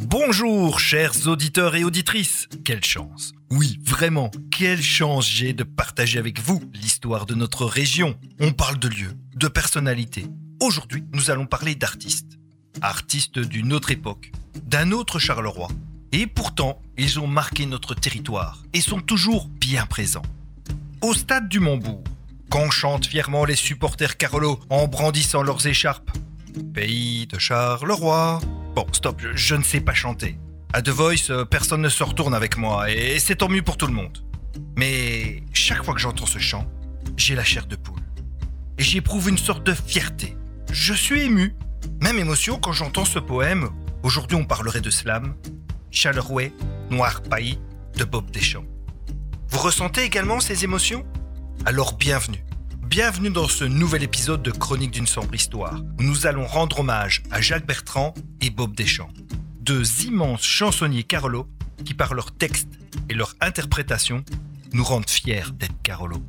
Bonjour chers auditeurs et auditrices, quelle chance Oui, vraiment, quelle chance j'ai de partager avec vous l'histoire de notre région. On parle de lieux, de personnalités. Aujourd'hui, nous allons parler d'artistes. Artistes d'une autre époque, d'un autre Charleroi. Et pourtant, ils ont marqué notre territoire et sont toujours bien présents. Au stade du Montbourg, quand chantent fièrement les supporters Carolo en brandissant leurs écharpes. Pays de Charleroi. Bon, stop, je, ne sais pas chanter. À The Voice, euh, personne ne se retourne avec moi, et c'est tant mieux pour tout le monde. Mais chaque fois que j'entends ce chant, j'ai la chair de poule. Et j'éprouve une sorte de fierté. Je suis ému. Même émotion quand j'entends ce poème. Aujourd'hui, on parlerait de slam. Chalerouet, Noir Pays, de Bob Deschamps. Vous ressentez également ces émotions? Alors bienvenue. Bienvenue dans ce nouvel épisode de Chronique d'une sombre histoire, où nous allons rendre hommage à Jacques Bertrand et Bob Deschamps, deux immenses chansonniers Carolo qui, par leurs textes et leur interprétation, nous rendent fiers d'être Carolo.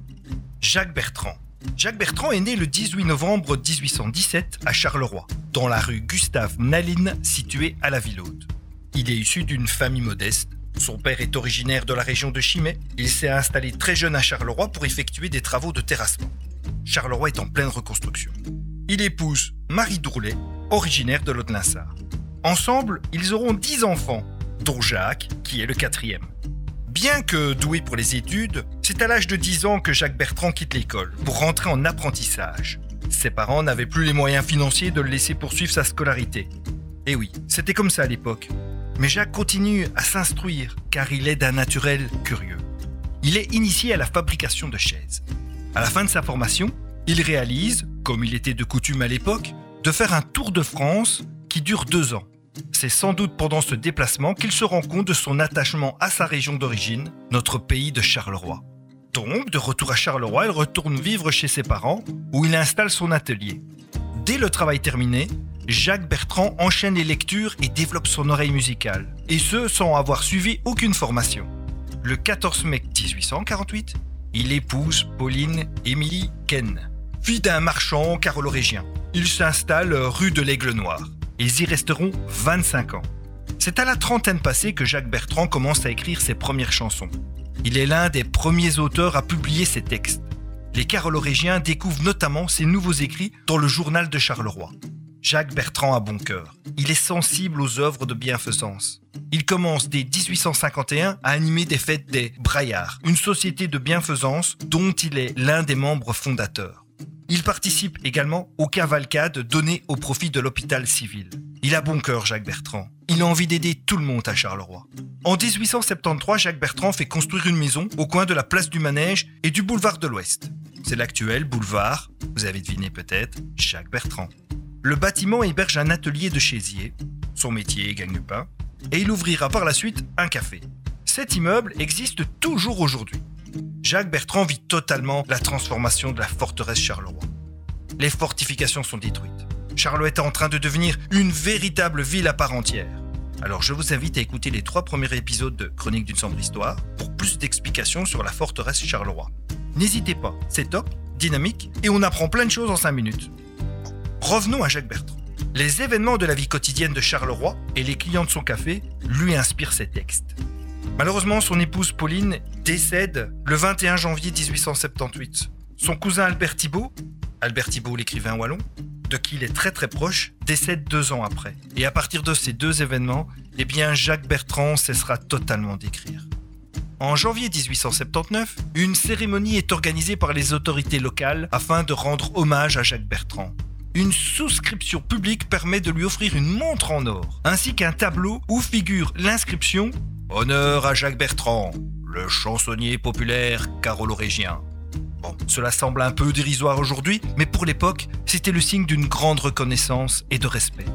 Jacques Bertrand. Jacques Bertrand est né le 18 novembre 1817 à Charleroi, dans la rue Gustave Naline située à la Ville Haute. Il est issu d'une famille modeste. Son père est originaire de la région de Chimay. Il s'est installé très jeune à Charleroi pour effectuer des travaux de terrassement. Charleroi est en pleine reconstruction. Il épouse Marie Dourlet, originaire de Lot-Linsard. Ensemble, ils auront dix enfants, dont Jacques, qui est le quatrième. Bien que doué pour les études, c'est à l'âge de 10 ans que Jacques Bertrand quitte l'école pour rentrer en apprentissage. Ses parents n'avaient plus les moyens financiers de le laisser poursuivre sa scolarité. Et oui, c'était comme ça à l'époque. Mais Jacques continue à s'instruire car il est d'un naturel curieux. Il est initié à la fabrication de chaises. À la fin de sa formation, il réalise, comme il était de coutume à l'époque, de faire un tour de France qui dure deux ans. C'est sans doute pendant ce déplacement qu'il se rend compte de son attachement à sa région d'origine, notre pays de Charleroi. Donc, de retour à Charleroi, il retourne vivre chez ses parents, où il installe son atelier. Dès le travail terminé, Jacques Bertrand enchaîne les lectures et développe son oreille musicale, et ce sans avoir suivi aucune formation. Le 14 mai 1848, il épouse Pauline Émilie Ken, fille d'un marchand carolorégien. Ils s'installent rue de l'Aigle Noir. Ils y resteront 25 ans. C'est à la trentaine passée que Jacques Bertrand commence à écrire ses premières chansons. Il est l'un des premiers auteurs à publier ses textes. Les carolorégiens découvrent notamment ses nouveaux écrits dans le journal de Charleroi. Jacques Bertrand a bon cœur. Il est sensible aux œuvres de bienfaisance. Il commence dès 1851 à animer des fêtes des Braillards, une société de bienfaisance dont il est l'un des membres fondateurs. Il participe également aux cavalcades données au profit de l'hôpital civil. Il a bon cœur, Jacques Bertrand. Il a envie d'aider tout le monde à Charleroi. En 1873, Jacques Bertrand fait construire une maison au coin de la place du Manège et du boulevard de l'Ouest. C'est l'actuel boulevard, vous avez deviné peut-être, Jacques Bertrand. Le bâtiment héberge un atelier de chaisier, son métier gagne-pain, et il ouvrira par la suite un café. Cet immeuble existe toujours aujourd'hui. Jacques Bertrand vit totalement la transformation de la forteresse Charleroi. Les fortifications sont détruites. Charleroi est en train de devenir une véritable ville à part entière. Alors je vous invite à écouter les trois premiers épisodes de Chronique d'une sombre histoire pour plus d'explications sur la forteresse Charleroi. N'hésitez pas, c'est top, dynamique et on apprend plein de choses en 5 minutes. Revenons à Jacques Bertrand. Les événements de la vie quotidienne de Charleroi et les clients de son café lui inspirent ses textes. Malheureusement, son épouse Pauline décède le 21 janvier 1878. Son cousin Albert Thibault, Albert Thibault l'écrivain wallon, de qui il est très très proche, décède deux ans après. Et à partir de ces deux événements, eh bien Jacques Bertrand cessera totalement d'écrire. En janvier 1879, une cérémonie est organisée par les autorités locales afin de rendre hommage à Jacques Bertrand une souscription publique permet de lui offrir une montre en or, ainsi qu'un tableau où figure l'inscription Honneur à Jacques Bertrand, le chansonnier populaire carolorégien. Bon, cela semble un peu dérisoire aujourd'hui, mais pour l'époque, c'était le signe d'une grande reconnaissance et de respect.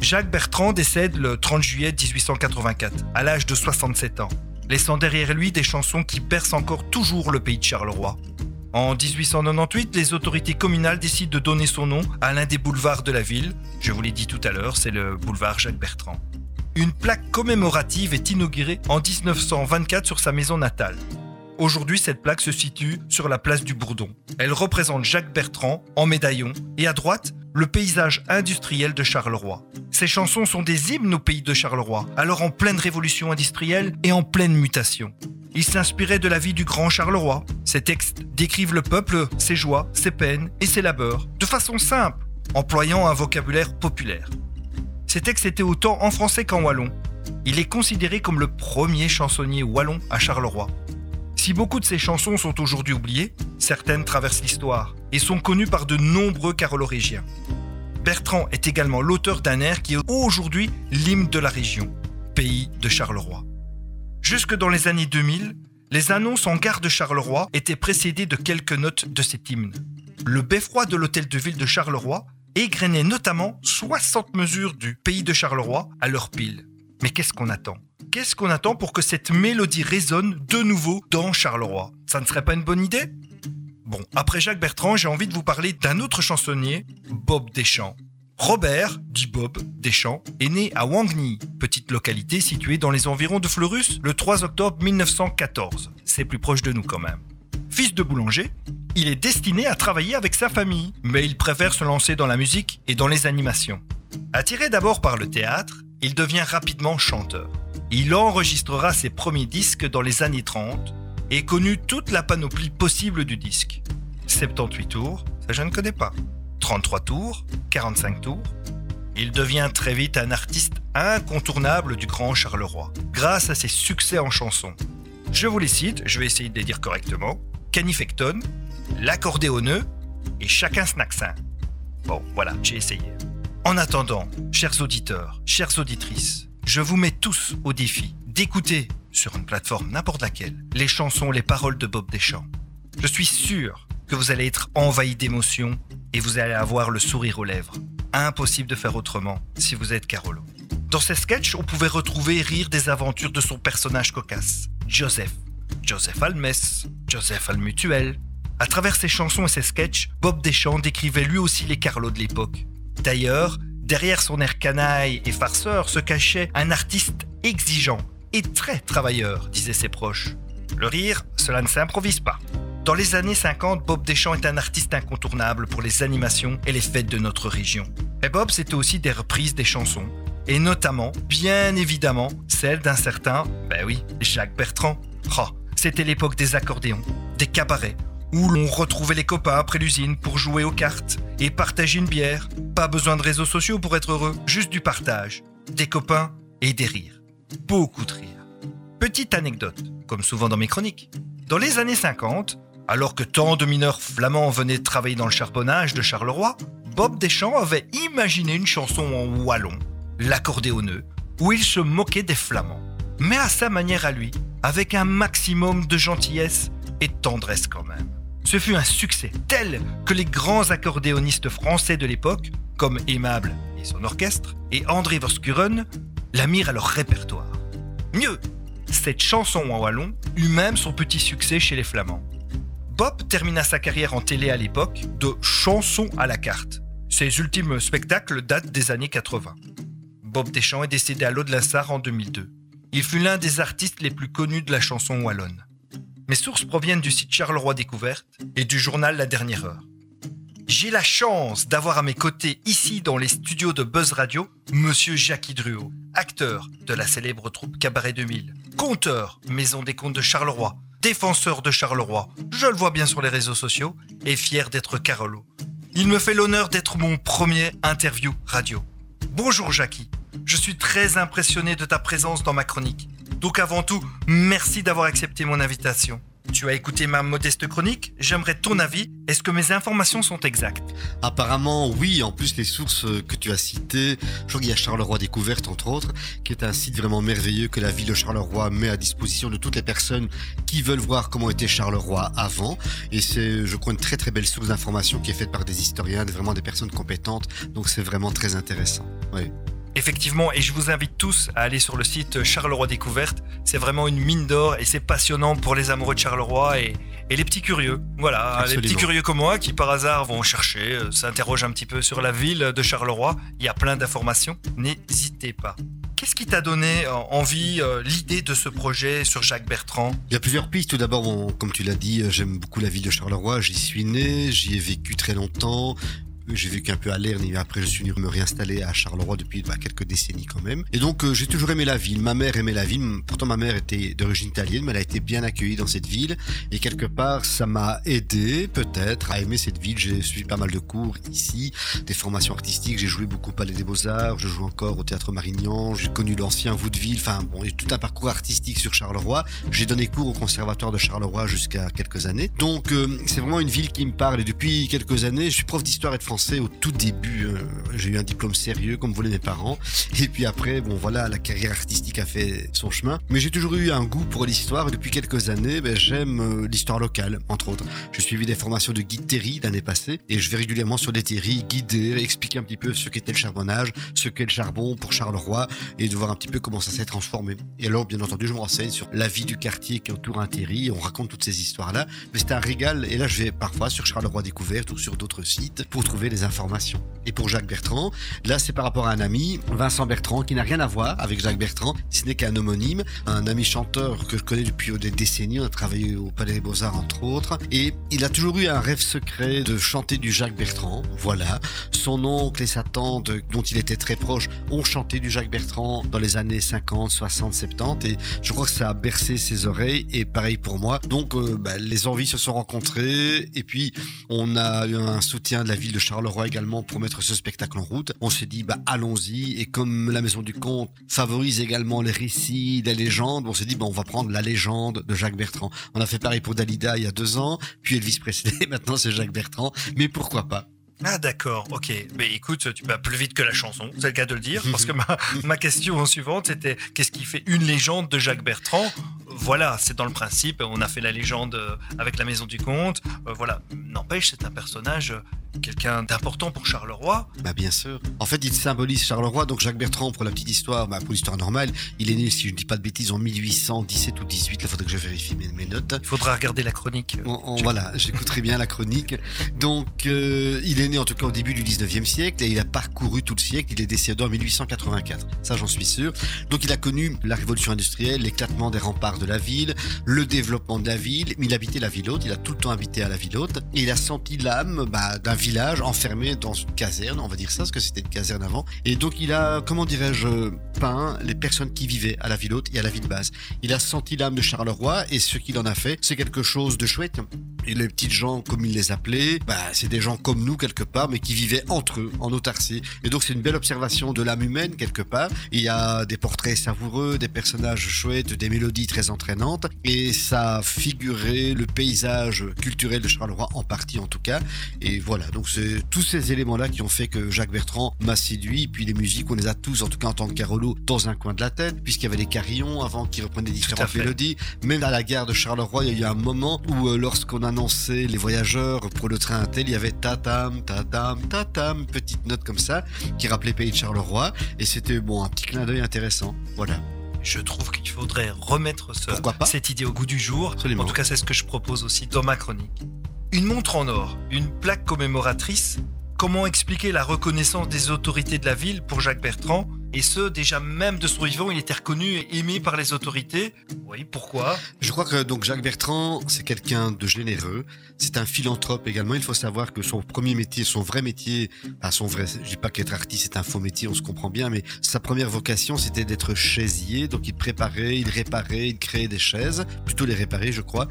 Jacques Bertrand décède le 30 juillet 1884, à l'âge de 67 ans, laissant derrière lui des chansons qui bercent encore toujours le pays de Charleroi, en 1898, les autorités communales décident de donner son nom à l'un des boulevards de la ville. Je vous l'ai dit tout à l'heure, c'est le boulevard Jacques Bertrand. Une plaque commémorative est inaugurée en 1924 sur sa maison natale. Aujourd'hui, cette plaque se situe sur la place du Bourdon. Elle représente Jacques Bertrand en médaillon et à droite, le paysage industriel de Charleroi. Ces chansons sont des hymnes au pays de Charleroi, alors en pleine révolution industrielle et en pleine mutation. Il s'inspirait de la vie du grand Charleroi. Ces textes décrivent le peuple, ses joies, ses peines et ses labeurs, de façon simple, employant un vocabulaire populaire. Ces textes étaient autant en français qu'en wallon. Il est considéré comme le premier chansonnier wallon à Charleroi. Si beaucoup de ses chansons sont aujourd'hui oubliées, certaines traversent l'histoire et sont connues par de nombreux carolorégiens. Bertrand est également l'auteur d'un air qui est aujourd'hui l'hymne de la région, pays de Charleroi. Jusque dans les années 2000, les annonces en gare de Charleroi étaient précédées de quelques notes de cet hymne. Le beffroi de l'hôtel de ville de Charleroi égrenait notamment 60 mesures du pays de Charleroi à leur pile. Mais qu'est-ce qu'on attend? Qu'est-ce qu'on attend pour que cette mélodie résonne de nouveau dans Charleroi? Ça ne serait pas une bonne idée? Bon, après Jacques Bertrand, j'ai envie de vous parler d'un autre chansonnier, Bob Deschamps. Robert, dit Bob Deschamps, est né à Wangny, petite localité située dans les environs de Fleurus, le 3 octobre 1914. C'est plus proche de nous quand même. Fils de boulanger, il est destiné à travailler avec sa famille, mais il préfère se lancer dans la musique et dans les animations. Attiré d'abord par le théâtre, il devient rapidement chanteur. Il enregistrera ses premiers disques dans les années 30 et connut toute la panoplie possible du disque. 78 tours, ça je ne connais pas. 33 tours, 45 tours. Il devient très vite un artiste incontournable du grand Charleroi, grâce à ses succès en chanson. Je vous les cite, je vais essayer de les dire correctement. Canifecton, l'accordéoneux et chacun snacksin. Bon, voilà, j'ai essayé. En attendant, chers auditeurs, chères auditrices, je vous mets tous au défi d'écouter, sur une plateforme n'importe laquelle, les chansons, les paroles de Bob Deschamps. Je suis sûr que vous allez être envahi d'émotions et vous allez avoir le sourire aux lèvres. Impossible de faire autrement si vous êtes Carolo. Dans ces sketchs, on pouvait retrouver et rire des aventures de son personnage cocasse, Joseph. Joseph Almès, Joseph Almutuel. À travers ses chansons et ses sketchs, Bob Deschamps décrivait lui aussi les Carlos de l'époque. D'ailleurs, derrière son air canaille et farceur se cachait un artiste exigeant et très travailleur, disaient ses proches. Le rire, cela ne s'improvise pas. Dans les années 50, Bob Deschamps est un artiste incontournable pour les animations et les fêtes de notre région. Et Bob, c'était aussi des reprises des chansons, et notamment, bien évidemment, celle d'un certain, ben oui, Jacques Bertrand. Oh, c'était l'époque des accordéons, des cabarets, où l'on retrouvait les copains après l'usine pour jouer aux cartes et partager une bière. Pas besoin de réseaux sociaux pour être heureux, juste du partage, des copains et des rires beaucoup de rire. Petite anecdote, comme souvent dans mes chroniques. Dans les années 50, alors que tant de mineurs flamands venaient travailler dans le charbonnage de Charleroi, Bob Deschamps avait imaginé une chanson en wallon, l'accordéoneux, où il se moquait des flamands, mais à sa manière à lui, avec un maximum de gentillesse et de tendresse quand même. Ce fut un succès tel que les grands accordéonistes français de l'époque, comme Aimable et son orchestre, et André Voskuren, la mirent à leur répertoire. Mieux, cette chanson en wallon eut même son petit succès chez les Flamands. Bob termina sa carrière en télé à l'époque de chansons à la carte. Ses ultimes spectacles datent des années 80. Bob Deschamps est décédé à l'eau de la Sarre en 2002. Il fut l'un des artistes les plus connus de la chanson wallonne. Mes sources proviennent du site Charleroi Découverte et du journal La Dernière Heure. J'ai la chance d'avoir à mes côtés ici dans les studios de Buzz Radio Monsieur Jackie Druot, acteur de la célèbre troupe Cabaret 2000, conteur Maison des Contes de Charleroi, défenseur de Charleroi, je le vois bien sur les réseaux sociaux, et fier d'être Carolo. Il me fait l'honneur d'être mon premier interview radio. Bonjour Jackie, je suis très impressionné de ta présence dans ma chronique. Donc avant tout, merci d'avoir accepté mon invitation. Tu as écouté ma modeste chronique? J'aimerais ton avis. Est-ce que mes informations sont exactes? Apparemment, oui. En plus, les sources que tu as citées, je crois qu'il y a Charleroi Découverte, entre autres, qui est un site vraiment merveilleux que la ville de Charleroi met à disposition de toutes les personnes qui veulent voir comment était Charleroi avant. Et c'est, je crois, une très très belle source d'informations qui est faite par des historiens, vraiment des personnes compétentes. Donc c'est vraiment très intéressant. Oui. Effectivement, et je vous invite tous à aller sur le site Charleroi Découverte. C'est vraiment une mine d'or et c'est passionnant pour les amoureux de Charleroi et, les petits curieux. Voilà, les petits curieux comme moi qui par hasard vont chercher, euh, s'interrogent un petit peu sur la ville de Charleroi. Il y a plein d'informations. N'hésitez pas. Qu'est-ce qui t'a donné euh, envie, euh, l'idée de ce projet sur Jacques Bertrand? Il y a plusieurs pistes. Tout d'abord, comme tu l'as dit, j'aime beaucoup la ville de Charleroi. J'y suis né, j'y ai vécu très longtemps J'ai vécu un peu à Lerne et après je suis venu me réinstaller à Charleroi depuis bah, quelques décennies quand même. Et donc j'ai toujours aimé la ville. Ma mère aimait la ville. Pourtant ma mère était d'origine italienne, mais elle a été bien accueillie dans cette ville. Et quelque part, ça m'a aidé peut-être à aimer cette ville. J'ai suivi pas mal de cours ici, des formations artistiques. J'ai joué beaucoup au Palais des Beaux-Arts. Je joue encore au Théâtre Marignan. J'ai connu l'ancien Vaudeville. Enfin bon, j'ai tout un parcours artistique sur Charleroi. J'ai donné cours au Conservatoire de Charleroi jusqu'à quelques années. Donc euh, c'est vraiment une ville qui me parle. Et depuis quelques années, je suis prof d'histoire et de français au tout début. Euh, j'ai eu un diplôme sérieux comme voulaient mes parents. Et puis après, bon voilà, la carrière artistique a fait son chemin. Mais j'ai toujours eu un goût pour l'histoire. Et depuis quelques années, ben, j'aime euh, l'histoire locale, entre autres. J'ai suivi des formations de guide terry l'année passée. Et je vais régulièrement sur des terris guider, expliquer un petit peu ce qu'était le charbonnage, ce qu'est le charbon pour Charleroi et de voir un petit peu comment ça s'est transformé. Et alors, bien entendu, je me renseigne sur la vie du quartier qui entoure un terri. On raconte toutes ces histoires-là. Mais c'est un régal. Et là, je vais parfois sur Charleroi Découverte ou sur d'autres sites pour trouver les informations. Et pour Jacques Bertrand, là, c'est par rapport à un ami, Vincent Bertrand, qui n'a rien à voir avec Jacques Bertrand. Ce n'est qu'un homonyme, un ami chanteur que je connais depuis des décennies. On a travaillé au Palais des Beaux-Arts, entre autres. Et il a toujours eu un rêve secret de chanter du Jacques Bertrand. Voilà. Son oncle et sa tante, dont il était très proche, ont chanté du Jacques Bertrand dans les années 50, 60, 70. Et je crois que ça a bercé ses oreilles. Et pareil pour moi. Donc, euh, bah, les envies se sont rencontrées. Et puis, on a eu un soutien de la ville de Charleroi également pour mettre ce spectacle en route. On s'est dit, bah, allons-y. Et comme la Maison du Comte favorise également les récits, les légendes, on s'est dit, bah, on va prendre la légende de Jacques Bertrand. On a fait pareil pour Dalida il y a deux ans, puis Elvis Presley, maintenant c'est Jacques Bertrand. Mais pourquoi pas? Ah d'accord, ok. Mais écoute, tu vas plus vite que la chanson, c'est le cas de le dire, parce que ma, ma question suivante c'était qu'est-ce qui fait une légende de Jacques Bertrand? Voilà, c'est dans le principe, on a fait la légende euh, avec la Maison du Comte, euh, voilà. N'empêche, c'est un personnage euh, quelqu'un d'important pour Charleroi. Bah bien sûr. En fait, il symbolise Charleroi. Donc Jacques Bertrand, pour la petite histoire, bah, pour l'histoire normale, il est né, si je ne dis pas de bêtises, en 1817 ou 18. Il faudrait que je vérifie mes, notes. Il faudra regarder la chronique. voilà, j'écouterai bien la chronique. Donc, euh, il est né en tout cas au début du 19e siècle et il a parcouru tout le siècle. Il est décédé en 1884. Ça, j'en suis sûr. Donc, il a connu la révolution industrielle, l'éclatement des remparts de la ville, le développement de la ville. Il habitait la ville haute. Il a tout le temps habité à la ville haute. Et il a senti l'âme bah, d'un village enfermé dans une caserne, on va dire ça, parce que c'était une caserne avant. Et donc il a, comment dirais-je, peint les personnes qui vivaient à la ville haute et à la ville basse. Il a senti l'âme de Charleroi et ce qu'il en a fait, c'est quelque chose de chouette. Et les petites gens, comme il les appelait, bah, c'est des gens comme nous quelque part, mais qui vivaient entre eux, en autarcie. Et donc c'est une belle observation de l'âme humaine quelque part. Il y a des portraits savoureux, des personnages chouettes, des mélodies très entraînantes. Et ça figurait le paysage culturel de Charleroi en partie en tout cas. Et voilà, donc c'est tous ces éléments-là qui ont fait que Jacques Bertrand m'a séduit. Puis les musiques, on les a tous, en tout cas en tant que Carolo, dans un coin de la tête, puisqu'il y avait les carillons avant qui reprenaient différentes mélodies. Même à la gare de Charleroi, il y a eu un moment où, euh, lorsqu'on annonçait les voyageurs pour le train tel, il y avait tatam, tatam, tatam, petite note comme ça, qui rappelait Pays de Charleroi. Et c'était bon, un petit clin d'œil intéressant. Voilà je trouve qu'il faudrait remettre cette idée au goût du jour. En tout cas, c'est ce que je propose aussi dans ma chronique. Une montre en or, une plaque commémoratrice. Comment expliquer la reconnaissance des autorités de la ville pour Jacques Bertrand? Et ce, déjà même de son vivant, il était reconnu et aimé par les autorités. Oui, pourquoi? Je crois que donc Jacques Bertrand, c'est quelqu'un de généreux. C'est un philanthrope également. Il faut savoir que son premier métier, son vrai métier, à son vrai, je dis pas qu'être artiste c'est un faux métier, on se comprend bien, mais sa première vocation c'était d'être chaisier. Donc il préparait, il réparait, il créait des chaises, plutôt les réparer, je crois.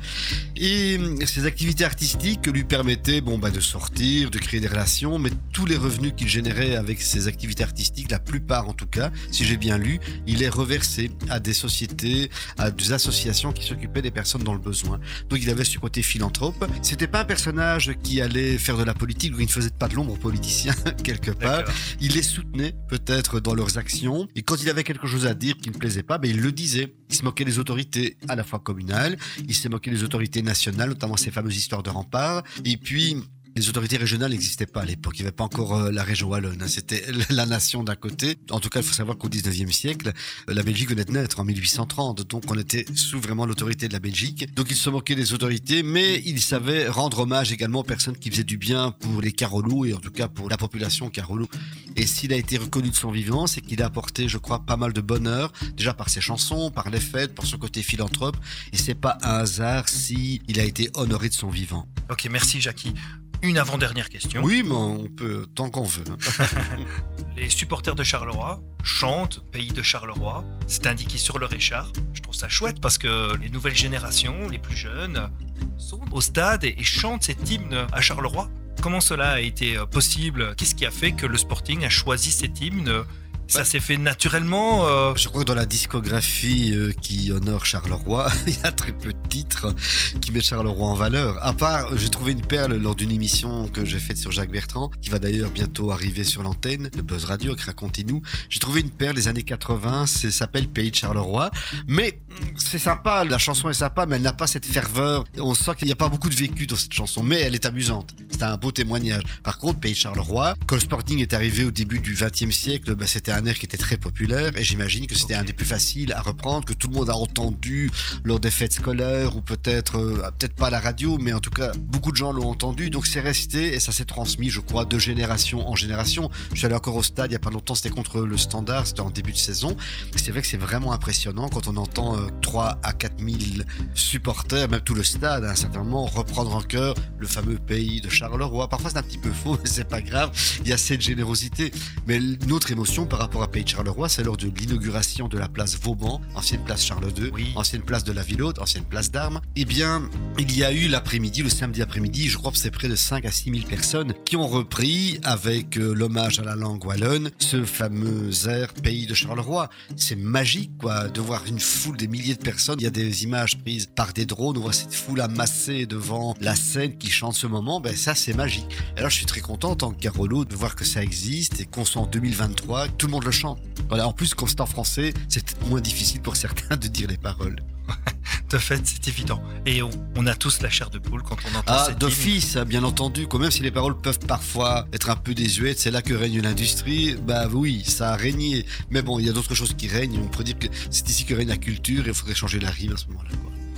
Et ses activités artistiques lui permettaient, bon, bah, de sortir, de créer des relations, mais tous les revenus qu'il générait avec ses activités artistiques, la plupart en tout cas, si j'ai bien lu, il est reversé à des sociétés, à des associations qui s'occupaient des personnes dans le besoin. Donc il avait ce côté philanthrope. C'était pas un personnage qui allait faire de la politique, ou il ne faisait pas de l'ombre aux politiciens quelque part. Il les soutenait peut-être dans leurs actions. Et quand il avait quelque chose à dire qui ne plaisait pas, ben, il le disait. Il se moquait des autorités à la fois communales, il s'est moqué des autorités nationales, notamment ces fameuses histoires de remparts. Et puis, les autorités régionales n'existaient pas à l'époque. Il n'y avait pas encore euh, la région wallonne. Hein. C'était la nation d'un côté. En tout cas, il faut savoir qu'au 19e siècle, euh, la Belgique venait de naître en 1830. Donc, on était sous vraiment l'autorité de la Belgique. Donc, il se moquait des autorités, mais il savait rendre hommage également aux personnes qui faisaient du bien pour les Carolous et en tout cas pour la population Carolou. Et s'il a été reconnu de son vivant, c'est qu'il a apporté, je crois, pas mal de bonheur, déjà par ses chansons, par les fêtes, par son côté philanthrope. Et c'est pas un hasard si il a été honoré de son vivant. Ok, merci Jackie Une avant-dernière question. Oui, mais on peut tant qu'on veut. hein. Les supporters de Charleroi chantent Pays de Charleroi. C'est indiqué sur leur écharpe. Je trouve ça chouette parce que les nouvelles générations, les plus jeunes, sont au stade et, chantent cet hymne à Charleroi. Comment cela a été euh, possible? Qu'est-ce qui a fait que le Sporting a choisi cet hymne? Ça s'est fait naturellement euh, Je crois que dans la discographie euh, qui honore Charleroi, il y a très peu de titres qui mettent Charleroi en valeur. À part, j'ai trouvé une perle lors d'une émission que j'ai faite sur Jacques Bertrand, qui va d'ailleurs bientôt arriver sur l'antenne, de Buzz Radio, avec Racontez-nous. J'ai trouvé une perle des années 80, ça s'appelle Pays de Charleroi. Mais c'est sympa, la chanson est sympa, mais elle n'a pas cette ferveur. On sent qu'il n'y a pas beaucoup de vécu dans cette chanson, mais elle est amusante. C'est un beau témoignage. Par contre, Pays de Charleroi, quand le Sporting est arrivé au début du XXe siècle, bah, c'était un qui était très populaire et j'imagine que c'était un des plus faciles à reprendre, que tout le monde a entendu lors des fêtes scolaires ou peut-être, euh, peut-être pas à la radio, mais en tout cas, beaucoup de gens l'ont entendu. Donc c'est resté et ça s'est transmis, je crois, de génération en génération. Je suis allé encore au stade il y a pas longtemps, c'était contre le Standard, c'était en début de saison. C'est vrai que c'est vraiment impressionnant quand on entend euh, 3 à 4 000 supporters, même tout le stade, à un certain moment, reprendre en cœur le fameux pays de Charleroi. Parfois c'est un petit peu faux, mais c'est pas grave. Il y a cette générosité. Mais notre émotion par rapport à Pays de Charleroi, c'est lors de l'inauguration de la place Vauban, ancienne place Charles II, Oui. ancienne place de la Ville Haute, ancienne place d'Armes. Eh bien, il y a eu l'après-midi, le samedi après-midi, je crois que c'est près de 5 à 6 000 personnes qui ont repris avec euh, l'hommage à la langue wallonne ce fameux air Pays de Charleroi. C'est magique, quoi, de voir une foule, des milliers de personnes. Il y a des images prises par des drones, on voit cette foule amassée devant la scène qui chante ce moment. Ben, ça, c'est magique. Alors, je suis très content en tant que Carolo de voir que ça existe et qu'on soit en 2023, que tout le monde le chante. Voilà, en plus, comme c'est en français, c'est moins difficile pour certains de dire les paroles. de fait, c'est évident. Et on, on a tous la chair de poule quand on entend Ah, d'office, bien entendu, quand même si les paroles peuvent parfois être un peu désuètes, c'est là que règne l'industrie, bah oui, ça a régné. Mais bon, il y a d'autres choses qui règnent, on pourrait dire que c'est ici que règne la culture et il faudrait changer la rime à ce moment-là.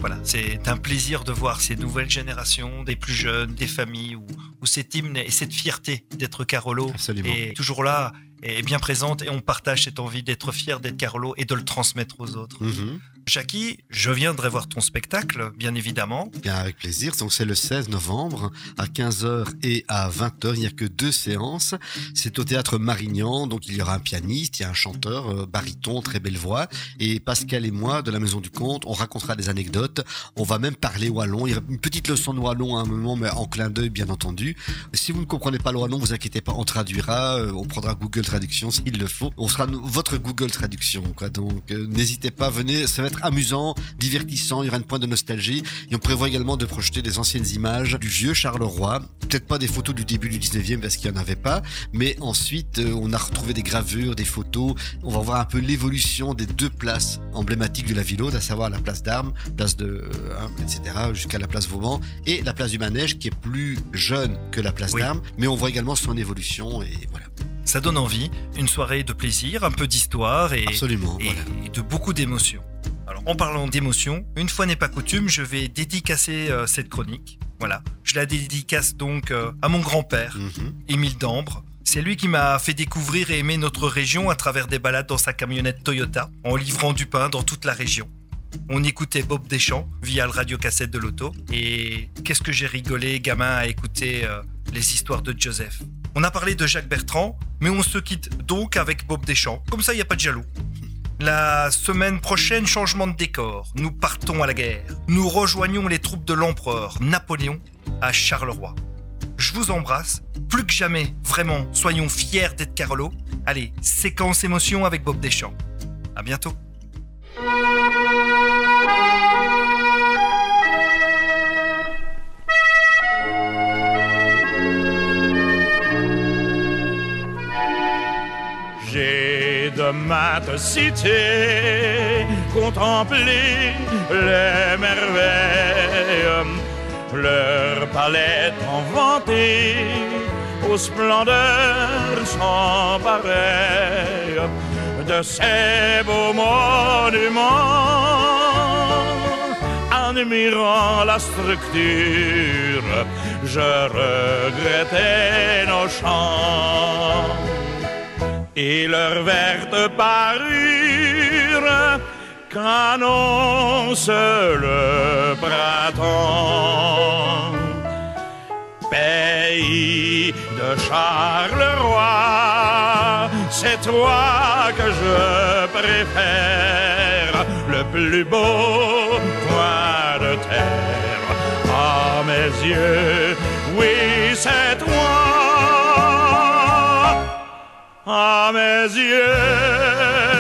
Voilà, c'est un plaisir de voir ces nouvelles générations, des plus jeunes, des familles, où, où cet hymne et cette fierté d'être Carolo Absolument. est toujours là, est bien présente, et on partage cette envie d'être fier d'être Carolo et de le transmettre aux autres. Mhm. Jackie, je viendrai voir ton spectacle, bien évidemment. Bien, avec plaisir. Donc, c'est le 16 novembre à 15h et à 20h. Il n'y a que deux séances. C'est au théâtre Marignan. Donc, il y aura un pianiste, il y a un chanteur, euh, baryton, très belle voix. Et Pascal et moi, de la Maison du Comte, on racontera des anecdotes. On va même parler wallon. Il y aura une petite leçon de wallon à un moment, mais en clin d'œil, bien entendu. Si vous ne comprenez pas le wallon, vous inquiétez pas, on traduira. euh, on prendra Google Traduction s'il le faut. On sera votre Google Traduction. Donc, euh, n'hésitez pas, venez. Ça va être amusant, divertissant. Il y aura une pointe de nostalgie. Et on prévoit également de projeter des anciennes images du vieux Charleroi. Peut-être pas des photos du début du 19e parce qu'il n'y en avait pas. Mais ensuite, euh, on a retrouvé des gravures, des photos. On va voir un peu l'évolution des deux places emblématiques de la ville haute, à savoir la place d'Armes, place de, euh, hein, etc., jusqu'à la place Vauban, et la place du Manège qui est plus jeune que la place Oui. d'Armes. Mais on voit également son évolution et voilà. Ça donne envie, une soirée de plaisir, un peu d'histoire et, Absolument. et, voilà. et de beaucoup d'émotions. Alors, en parlant d'émotions, une fois n'est pas coutume, je vais dédicacer euh, cette chronique. Voilà, je la dédicace donc euh, à mon grand-père, Mhm. Émile Dambre. C'est lui qui m'a fait découvrir et aimer notre région à travers des balades dans sa camionnette Toyota, en livrant du pain dans toute la région. On écoutait Bob Deschamps via le radiocassette de l'auto. Et qu'est-ce que j'ai rigolé, gamin, à écouter euh, les histoires de Joseph. On a parlé de Jacques Bertrand, mais on se quitte donc avec Bob Deschamps. Comme ça, il n'y a pas de jaloux. La semaine prochaine, changement de décor. Nous partons à la guerre. Nous rejoignons les troupes de l'empereur Napoléon à Charleroi. Je vous embrasse. Plus que jamais, vraiment, soyons fiers d'être Carolo. Allez, séquence émotion avec Bob Deschamps. À bientôt. J'ai de maintes cités contemplé les merveilles, leurs palettes inventées aux splendeurs sans pareil de ces beaux monuments, admirant la structure, je regrettais nos champs et leur verte parure qu'annonce le printemps. Pays de Charleroi. C'est toi que je préfère, le plus beau point de terre. À mes yeux, oui, À mes yeux